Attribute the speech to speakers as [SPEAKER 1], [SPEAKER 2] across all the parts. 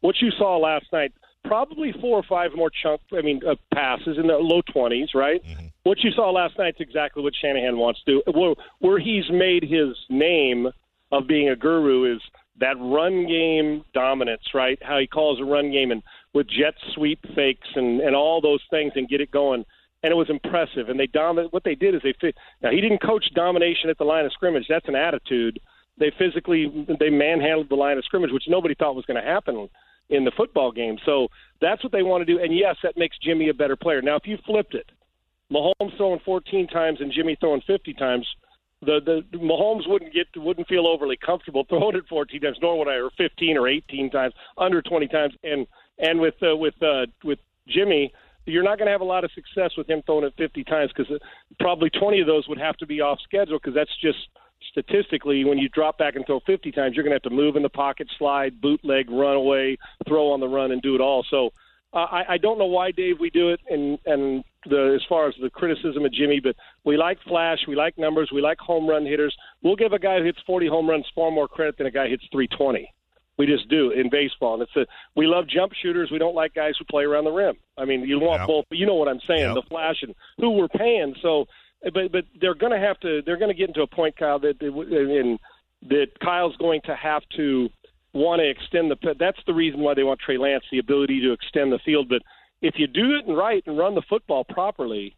[SPEAKER 1] what you saw last night, probably four or five more chunk, I mean, uh, passes in the low 20s, right? Mm-hmm. What you saw last night's exactly what Shanahan wants to do. Where, where he's made his name of being a guru is that run game dominance, right? How he calls a run game and with jet sweep fakes and, and all those things and get it going. And it was impressive. And they dominate. What they did is they fit. Now he didn't coach domination at the line of scrimmage. That's an attitude. They physically they manhandled the line of scrimmage, which nobody thought was going to happen in the football game. So that's what they want to do. And yes, that makes Jimmy a better player. Now, if you flipped it, Mahomes throwing 14 times and Jimmy throwing 50 times, the the Mahomes wouldn't get wouldn't feel overly comfortable throwing it 14 times, nor would I, or 15 or 18 times, under 20 times. And and with uh, with uh, with Jimmy, you're not going to have a lot of success with him throwing it 50 times because uh, probably 20 of those would have to be off schedule because that's just statistically, when you drop back and throw 50 times, you're going to have to move in the pocket, slide, bootleg, run away, throw on the run, and do it all. So uh, I, I don't know why, Dave, we do it, and and the as far as the criticism of Jimmy, but we like flash, we like numbers, we like home run hitters. We'll give a guy who hits 40 home runs far more credit than a guy who hits 320. We just do in baseball, and it's a we love jump shooters. We don't like guys who play around the rim. I mean, you want both, but you know what I'm saying. Yep. The flash and who we're paying. So but but they're going to have to they're going to get into a point, Kyle, that in that Kyle's going to have to want to extend the. That's the reason why they want Trey Lance, the ability to extend the field. But if you do it and right and run the football properly,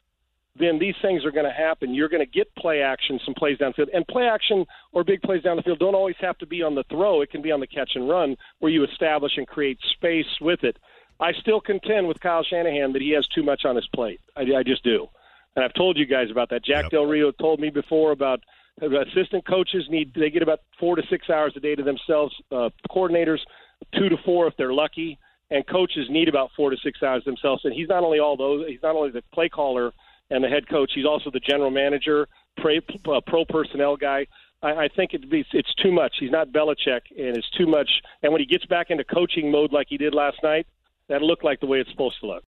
[SPEAKER 1] then these things are going to happen. You're going to get play action, some plays downfield, and play action or big plays down the field don't always have to be on the throw. It can be on the catch and run where you establish and create space with it. I still contend with Kyle Shanahan that he has too much on his plate. I, I just do and I've told you guys about that. Jack yep. Del Rio told me before about assistant coaches need they get about four to six hours a day to themselves. Uh, coordinators two to four if they're lucky, and coaches need about four to six hours themselves. And he's not only all those; he's not only the play caller and the head coach. He's also the general manager, pro, uh, pro personnel guy. I, I think it be, it's too much. He's not Belichick, and it's too much. And when he gets back into coaching mode like he did last night, that looked like the way it's supposed to look.